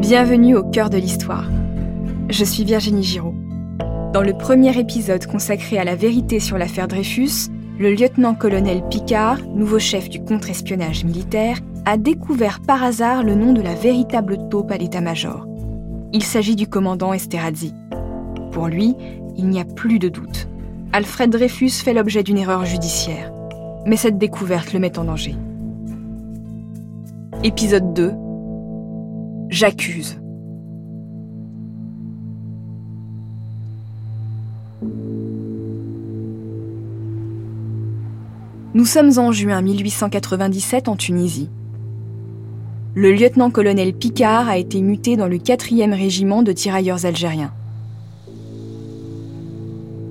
Bienvenue au cœur de l'histoire. Je suis Virginie Giraud. Dans le premier épisode consacré à la vérité sur l'affaire Dreyfus, le lieutenant-colonel Picard, nouveau chef du contre-espionnage militaire, a découvert par hasard le nom de la véritable taupe à l'état-major. Il s'agit du commandant Esterhazy. Pour lui, il n'y a plus de doute. Alfred Dreyfus fait l'objet d'une erreur judiciaire. Mais cette découverte le met en danger. Épisode 2 J'accuse. Nous sommes en juin 1897 en Tunisie. Le lieutenant-colonel Picard a été muté dans le 4e régiment de tirailleurs algériens.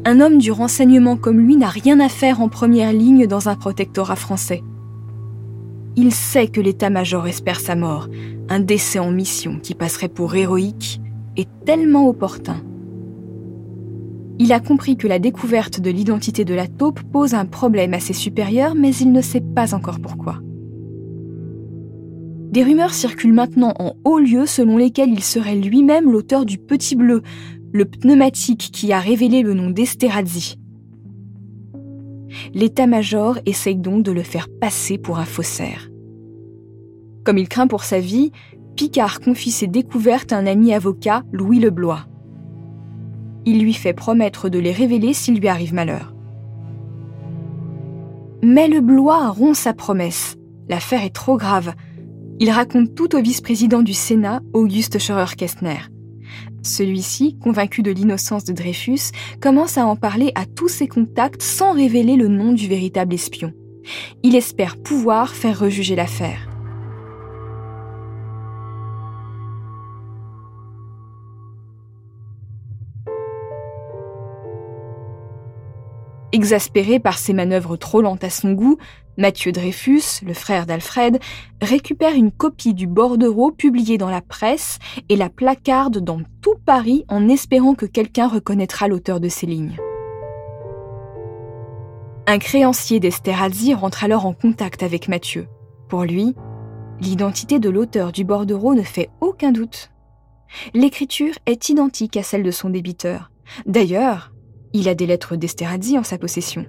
Un homme du renseignement comme lui n'a rien à faire en première ligne dans un protectorat français. Il sait que l'état-major espère sa mort, un décès en mission qui passerait pour héroïque et tellement opportun. Il a compris que la découverte de l'identité de la taupe pose un problème à ses supérieurs, mais il ne sait pas encore pourquoi. Des rumeurs circulent maintenant en haut lieu selon lesquelles il serait lui-même l'auteur du Petit Bleu, le pneumatique qui a révélé le nom d'Esterhazy. L'état-major essaye donc de le faire passer pour un faussaire. Comme il craint pour sa vie, Picard confie ses découvertes à un ami avocat, Louis Leblois. Il lui fait promettre de les révéler s'il lui arrive malheur. Mais Leblois rompt sa promesse. L'affaire est trop grave. Il raconte tout au vice-président du Sénat, Auguste Scheurer-Kestner. Celui-ci, convaincu de l'innocence de Dreyfus, commence à en parler à tous ses contacts sans révéler le nom du véritable espion. Il espère pouvoir faire rejuger l'affaire. Exaspéré par ces manœuvres trop lentes à son goût, Mathieu Dreyfus, le frère d'Alfred, récupère une copie du bordereau publié dans la presse et la placarde dans tout Paris en espérant que quelqu'un reconnaîtra l'auteur de ces lignes. Un créancier d'Esterhazy rentre alors en contact avec Mathieu. Pour lui, l'identité de l'auteur du bordereau ne fait aucun doute. L'écriture est identique à celle de son débiteur. D'ailleurs, il a des lettres d'Esterhazy en sa possession.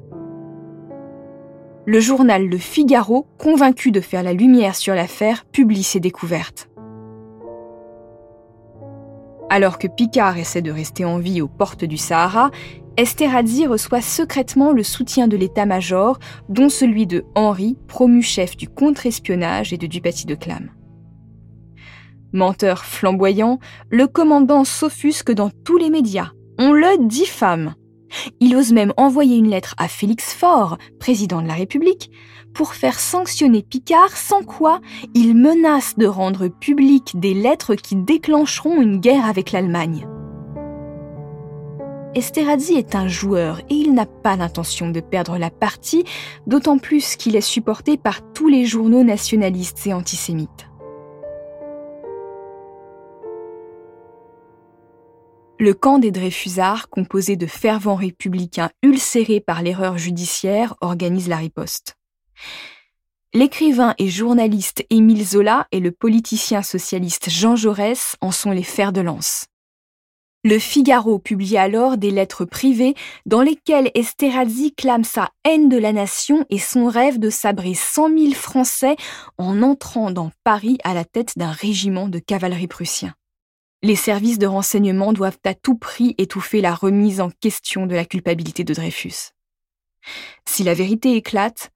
Le journal Le Figaro, convaincu de faire la lumière sur l'affaire, publie ses découvertes. Alors que Picard essaie de rester en vie aux portes du Sahara, Esterhazy reçoit secrètement le soutien de l'état-major, dont celui de Henri, promu chef du contre-espionnage et de Dupaty de Clam. Menteur flamboyant, le commandant s'offusque dans tous les médias. On le diffame. Il ose même envoyer une lettre à Félix Faure, président de la République, pour faire sanctionner Picard, sans quoi il menace de rendre publiques des lettres qui déclencheront une guerre avec l'Allemagne. Esterhazy est un joueur et il n'a pas l'intention de perdre la partie, d'autant plus qu'il est supporté par tous les journaux nationalistes et antisémites. Le camp des Dreyfusards, composé de fervents républicains ulcérés par l'erreur judiciaire, organise la riposte. L'écrivain et journaliste Émile Zola et le politicien socialiste Jean Jaurès en sont les fers de lance. Le Figaro publie alors des lettres privées dans lesquelles Esterhazy clame sa haine de la nation et son rêve de sabrer cent mille Français en entrant dans Paris à la tête d'un régiment de cavalerie prussien. Les services de renseignement doivent à tout prix étouffer la remise en question de la culpabilité de Dreyfus. Si la vérité éclate,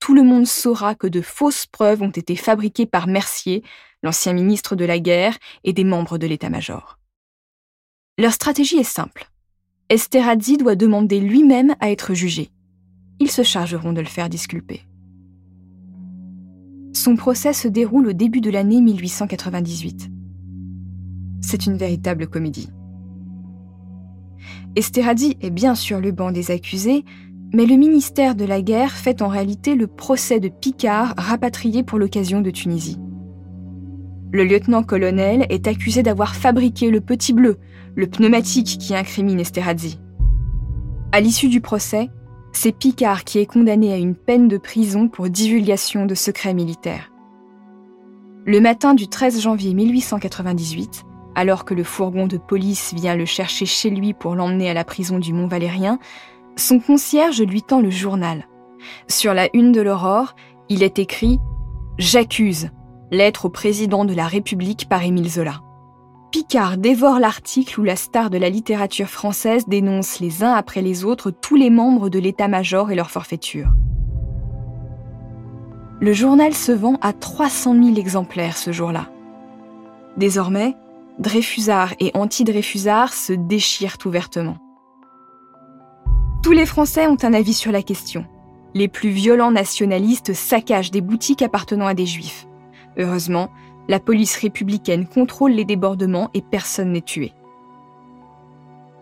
tout le monde saura que de fausses preuves ont été fabriquées par Mercier, l'ancien ministre de la guerre, et des membres de l'état-major. Leur stratégie est simple. Esterhazy doit demander lui-même à être jugé. Ils se chargeront de le faire disculper. Son procès se déroule au début de l'année 1898 c'est une véritable comédie. Esterhazy est bien sur le banc des accusés, mais le ministère de la Guerre fait en réalité le procès de Picard rapatrié pour l'occasion de Tunisie. Le lieutenant-colonel est accusé d'avoir fabriqué le Petit Bleu, le pneumatique qui incrimine Esterhazy. À l'issue du procès, c'est Picard qui est condamné à une peine de prison pour divulgation de secrets militaires. Le matin du 13 janvier 1898, alors que le fourgon de police vient le chercher chez lui pour l'emmener à la prison du Mont Valérien, son concierge lui tend le journal. Sur la une de l'Aurore, il est écrit J'accuse, lettre au président de la République par Émile Zola. Picard dévore l'article où la star de la littérature française dénonce les uns après les autres tous les membres de l'état-major et leur forfaiture. Le journal se vend à 300 000 exemplaires ce jour-là. Désormais, Dreyfusards et anti-Dreyfusards se déchirent ouvertement. Tous les Français ont un avis sur la question. Les plus violents nationalistes saccagent des boutiques appartenant à des juifs. Heureusement, la police républicaine contrôle les débordements et personne n'est tué.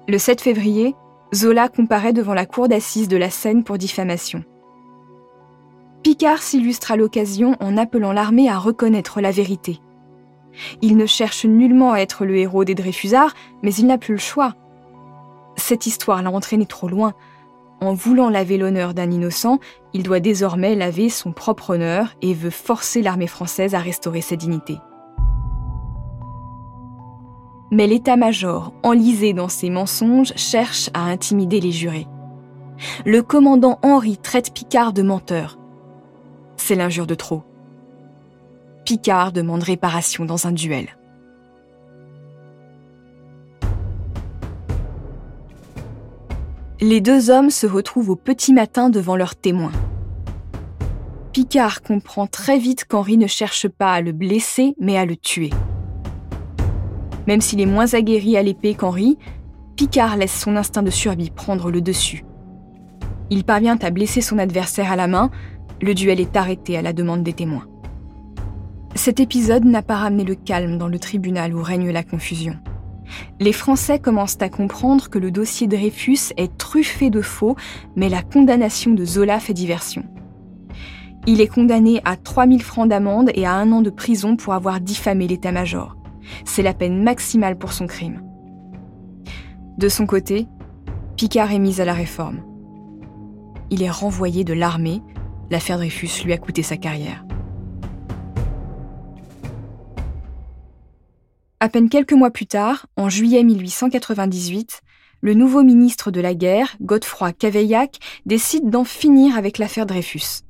Le 7 février, Zola comparaît devant la cour d'assises de la Seine pour diffamation. Picard s'illustre à l'occasion en appelant l'armée à reconnaître la vérité. Il ne cherche nullement à être le héros des Dreyfusards, mais il n'a plus le choix. Cette histoire l'a entraîné trop loin. En voulant laver l'honneur d'un innocent, il doit désormais laver son propre honneur et veut forcer l'armée française à restaurer sa dignité. Mais l'état-major, enlisé dans ses mensonges, cherche à intimider les jurés. Le commandant Henri traite Picard de menteur. C'est l'injure de trop. Picard demande réparation dans un duel. Les deux hommes se retrouvent au petit matin devant leurs témoins. Picard comprend très vite qu'Henri ne cherche pas à le blesser, mais à le tuer. Même s'il est moins aguerri à l'épée qu'Henri, Picard laisse son instinct de survie prendre le dessus. Il parvient à blesser son adversaire à la main, le duel est arrêté à la demande des témoins. Cet épisode n'a pas ramené le calme dans le tribunal où règne la confusion. Les Français commencent à comprendre que le dossier Dreyfus est truffé de faux, mais la condamnation de Zola fait diversion. Il est condamné à 3000 francs d'amende et à un an de prison pour avoir diffamé l'état-major. C'est la peine maximale pour son crime. De son côté, Picard est mis à la réforme. Il est renvoyé de l'armée. L'affaire Dreyfus lui a coûté sa carrière. À peine quelques mois plus tard, en juillet 1898, le nouveau ministre de la Guerre, Godefroy Caveillac, décide d'en finir avec l'affaire Dreyfus.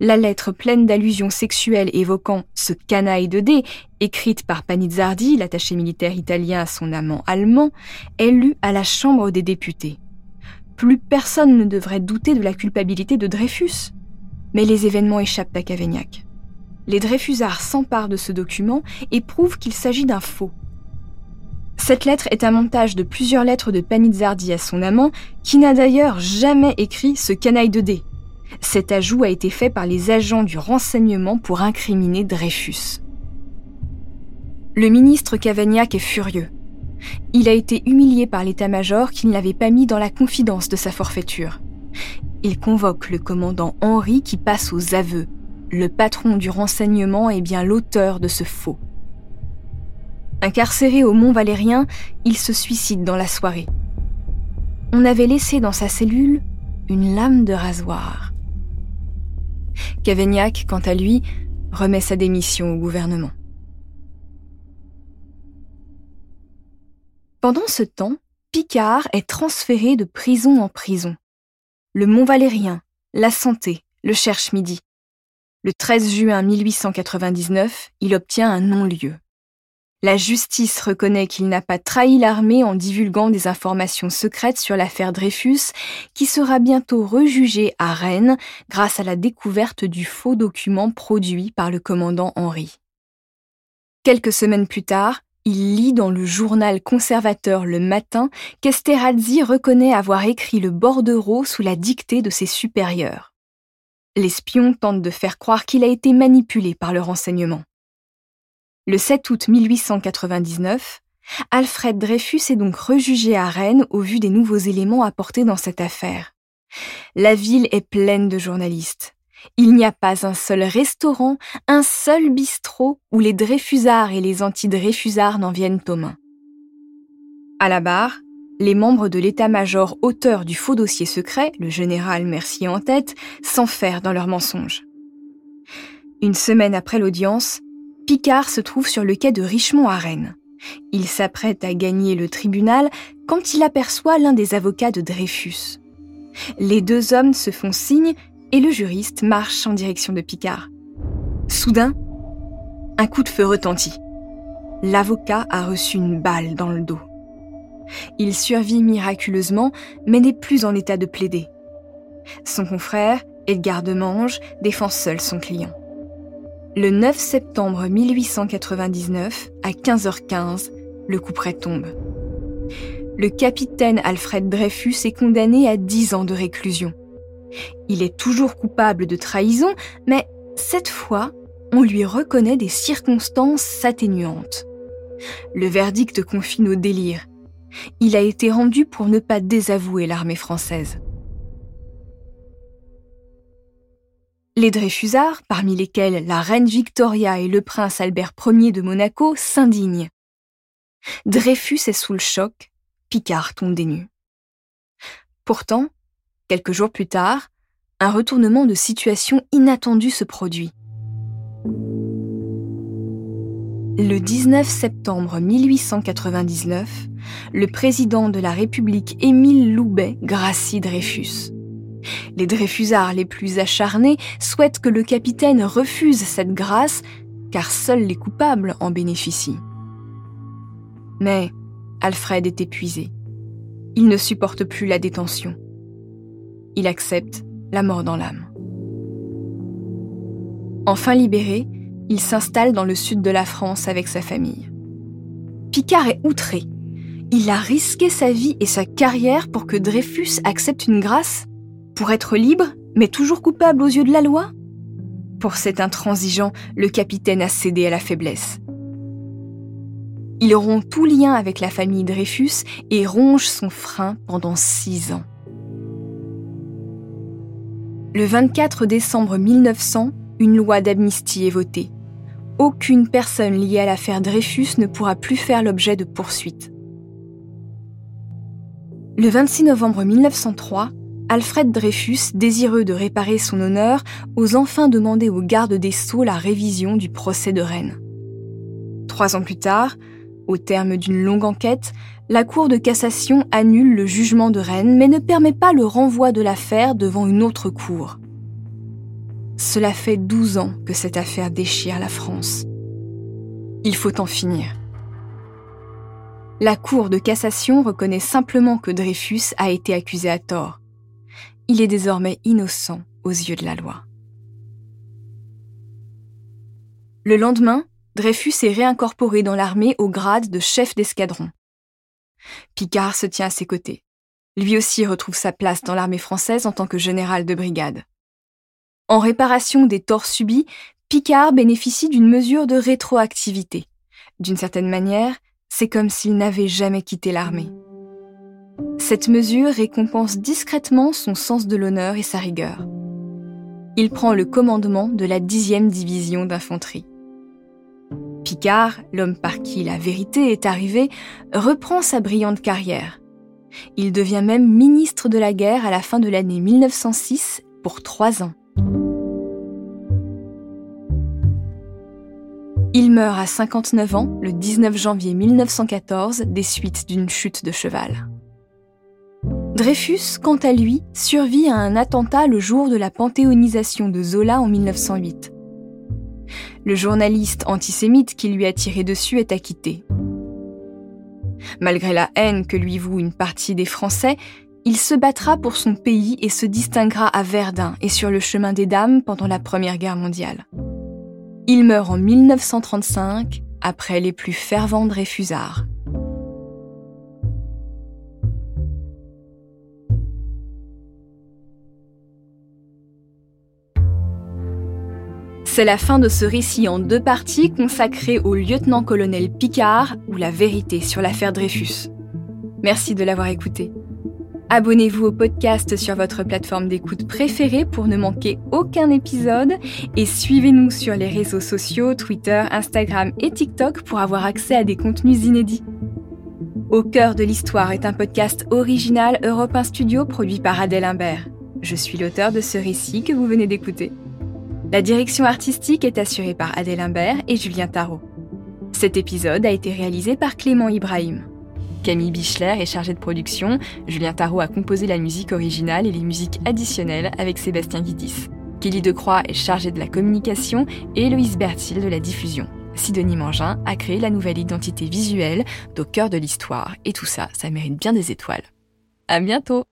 La lettre pleine d'allusions sexuelles évoquant ce canaille de dé, écrite par Panizzardi, l'attaché militaire italien à son amant allemand, est lue à la Chambre des députés. Plus personne ne devrait douter de la culpabilité de Dreyfus. Mais les événements échappent à Cavaignac les Dreyfusards s'emparent de ce document et prouvent qu'il s'agit d'un faux. Cette lettre est un montage de plusieurs lettres de Panizzardi à son amant, qui n'a d'ailleurs jamais écrit ce canaille de dé. Cet ajout a été fait par les agents du renseignement pour incriminer Dreyfus. Le ministre Cavagnac est furieux. Il a été humilié par l'état-major qui ne l'avait pas mis dans la confidence de sa forfaiture. Il convoque le commandant Henri qui passe aux aveux le patron du renseignement est bien l'auteur de ce faux. Incarcéré au Mont Valérien, il se suicide dans la soirée. On avait laissé dans sa cellule une lame de rasoir. Cavaignac, quant à lui, remet sa démission au gouvernement. Pendant ce temps, Picard est transféré de prison en prison. Le Mont Valérien, la Santé, le cherche midi. Le 13 juin 1899, il obtient un non-lieu. La justice reconnaît qu'il n'a pas trahi l'armée en divulguant des informations secrètes sur l'affaire Dreyfus, qui sera bientôt rejugée à Rennes grâce à la découverte du faux document produit par le commandant Henri. Quelques semaines plus tard, il lit dans le journal conservateur Le Matin qu'Esterhazy reconnaît avoir écrit le bordereau sous la dictée de ses supérieurs. L'espion tente de faire croire qu'il a été manipulé par le renseignement. Le 7 août 1899, Alfred Dreyfus est donc rejugé à Rennes au vu des nouveaux éléments apportés dans cette affaire. La ville est pleine de journalistes. Il n'y a pas un seul restaurant, un seul bistrot où les Dreyfusards et les anti-Dreyfusards n'en viennent aux mains. À la barre, les membres de l'état-major auteur du faux dossier secret, le général Mercier en tête, s'enferment dans leurs mensonges. Une semaine après l'audience, Picard se trouve sur le quai de Richemont à Rennes. Il s'apprête à gagner le tribunal quand il aperçoit l'un des avocats de Dreyfus. Les deux hommes se font signe et le juriste marche en direction de Picard. Soudain, un coup de feu retentit. L'avocat a reçu une balle dans le dos. Il survit miraculeusement, mais n'est plus en état de plaider. Son confrère, Edgar Demange, défend seul son client. Le 9 septembre 1899, à 15h15, le coup près tombe. Le capitaine Alfred Dreyfus est condamné à 10 ans de réclusion. Il est toujours coupable de trahison, mais cette fois, on lui reconnaît des circonstances atténuantes. Le verdict confine au délire. Il a été rendu pour ne pas désavouer l'armée française. Les Dreyfusards, parmi lesquels la reine Victoria et le prince Albert Ier de Monaco, s'indignent. Dreyfus est sous le choc, Picard tombe des nues. Pourtant, quelques jours plus tard, un retournement de situation inattendu se produit. Le 19 septembre 1899, le président de la République Émile Loubet gracie Dreyfus. Les Dreyfusards les plus acharnés souhaitent que le capitaine refuse cette grâce, car seuls les coupables en bénéficient. Mais Alfred est épuisé. Il ne supporte plus la détention. Il accepte la mort dans l'âme. Enfin libéré, il s'installe dans le sud de la France avec sa famille. Picard est outré. Il a risqué sa vie et sa carrière pour que Dreyfus accepte une grâce Pour être libre, mais toujours coupable aux yeux de la loi? Pour cet intransigeant, le capitaine a cédé à la faiblesse. Il rompt tout lien avec la famille Dreyfus et ronge son frein pendant six ans. Le 24 décembre 1900, une loi d'amnistie est votée aucune personne liée à l'affaire Dreyfus ne pourra plus faire l'objet de poursuites. Le 26 novembre 1903, Alfred Dreyfus, désireux de réparer son honneur, ose enfin demander au garde des Sceaux la révision du procès de Rennes. Trois ans plus tard, au terme d'une longue enquête, la Cour de cassation annule le jugement de Rennes mais ne permet pas le renvoi de l'affaire devant une autre cour. Cela fait 12 ans que cette affaire déchire la France. Il faut en finir. La Cour de cassation reconnaît simplement que Dreyfus a été accusé à tort. Il est désormais innocent aux yeux de la loi. Le lendemain, Dreyfus est réincorporé dans l'armée au grade de chef d'escadron. Picard se tient à ses côtés. Lui aussi retrouve sa place dans l'armée française en tant que général de brigade. En réparation des torts subis, Picard bénéficie d'une mesure de rétroactivité. D'une certaine manière, c'est comme s'il n'avait jamais quitté l'armée. Cette mesure récompense discrètement son sens de l'honneur et sa rigueur. Il prend le commandement de la dixième division d'infanterie. Picard, l'homme par qui la vérité est arrivée, reprend sa brillante carrière. Il devient même ministre de la guerre à la fin de l'année 1906 pour trois ans. Il meurt à 59 ans le 19 janvier 1914 des suites d'une chute de cheval. Dreyfus, quant à lui, survit à un attentat le jour de la panthéonisation de Zola en 1908. Le journaliste antisémite qui lui a tiré dessus est acquitté. Malgré la haine que lui voue une partie des Français, il se battra pour son pays et se distinguera à Verdun et sur le chemin des dames pendant la Première Guerre mondiale. Il meurt en 1935 après les plus fervents Dreyfusards. C'est la fin de ce récit en deux parties consacré au lieutenant-colonel Picard ou la vérité sur l'affaire Dreyfus. Merci de l'avoir écouté. Abonnez-vous au podcast sur votre plateforme d'écoute préférée pour ne manquer aucun épisode et suivez-nous sur les réseaux sociaux, Twitter, Instagram et TikTok pour avoir accès à des contenus inédits. Au cœur de l'histoire est un podcast original Europe 1 Studio produit par Adèle Imbert. Je suis l'auteur de ce récit que vous venez d'écouter. La direction artistique est assurée par Adèle Imbert et Julien Tarot. Cet épisode a été réalisé par Clément Ibrahim. Camille Bichler est chargée de production, Julien Tarot a composé la musique originale et les musiques additionnelles avec Sébastien Guidis. Kelly Decroix est chargée de la communication et Loïs Bertil de la diffusion. Sidonie Mangin a créé la nouvelle identité visuelle d'au cœur de l'histoire. Et tout ça, ça mérite bien des étoiles. À bientôt!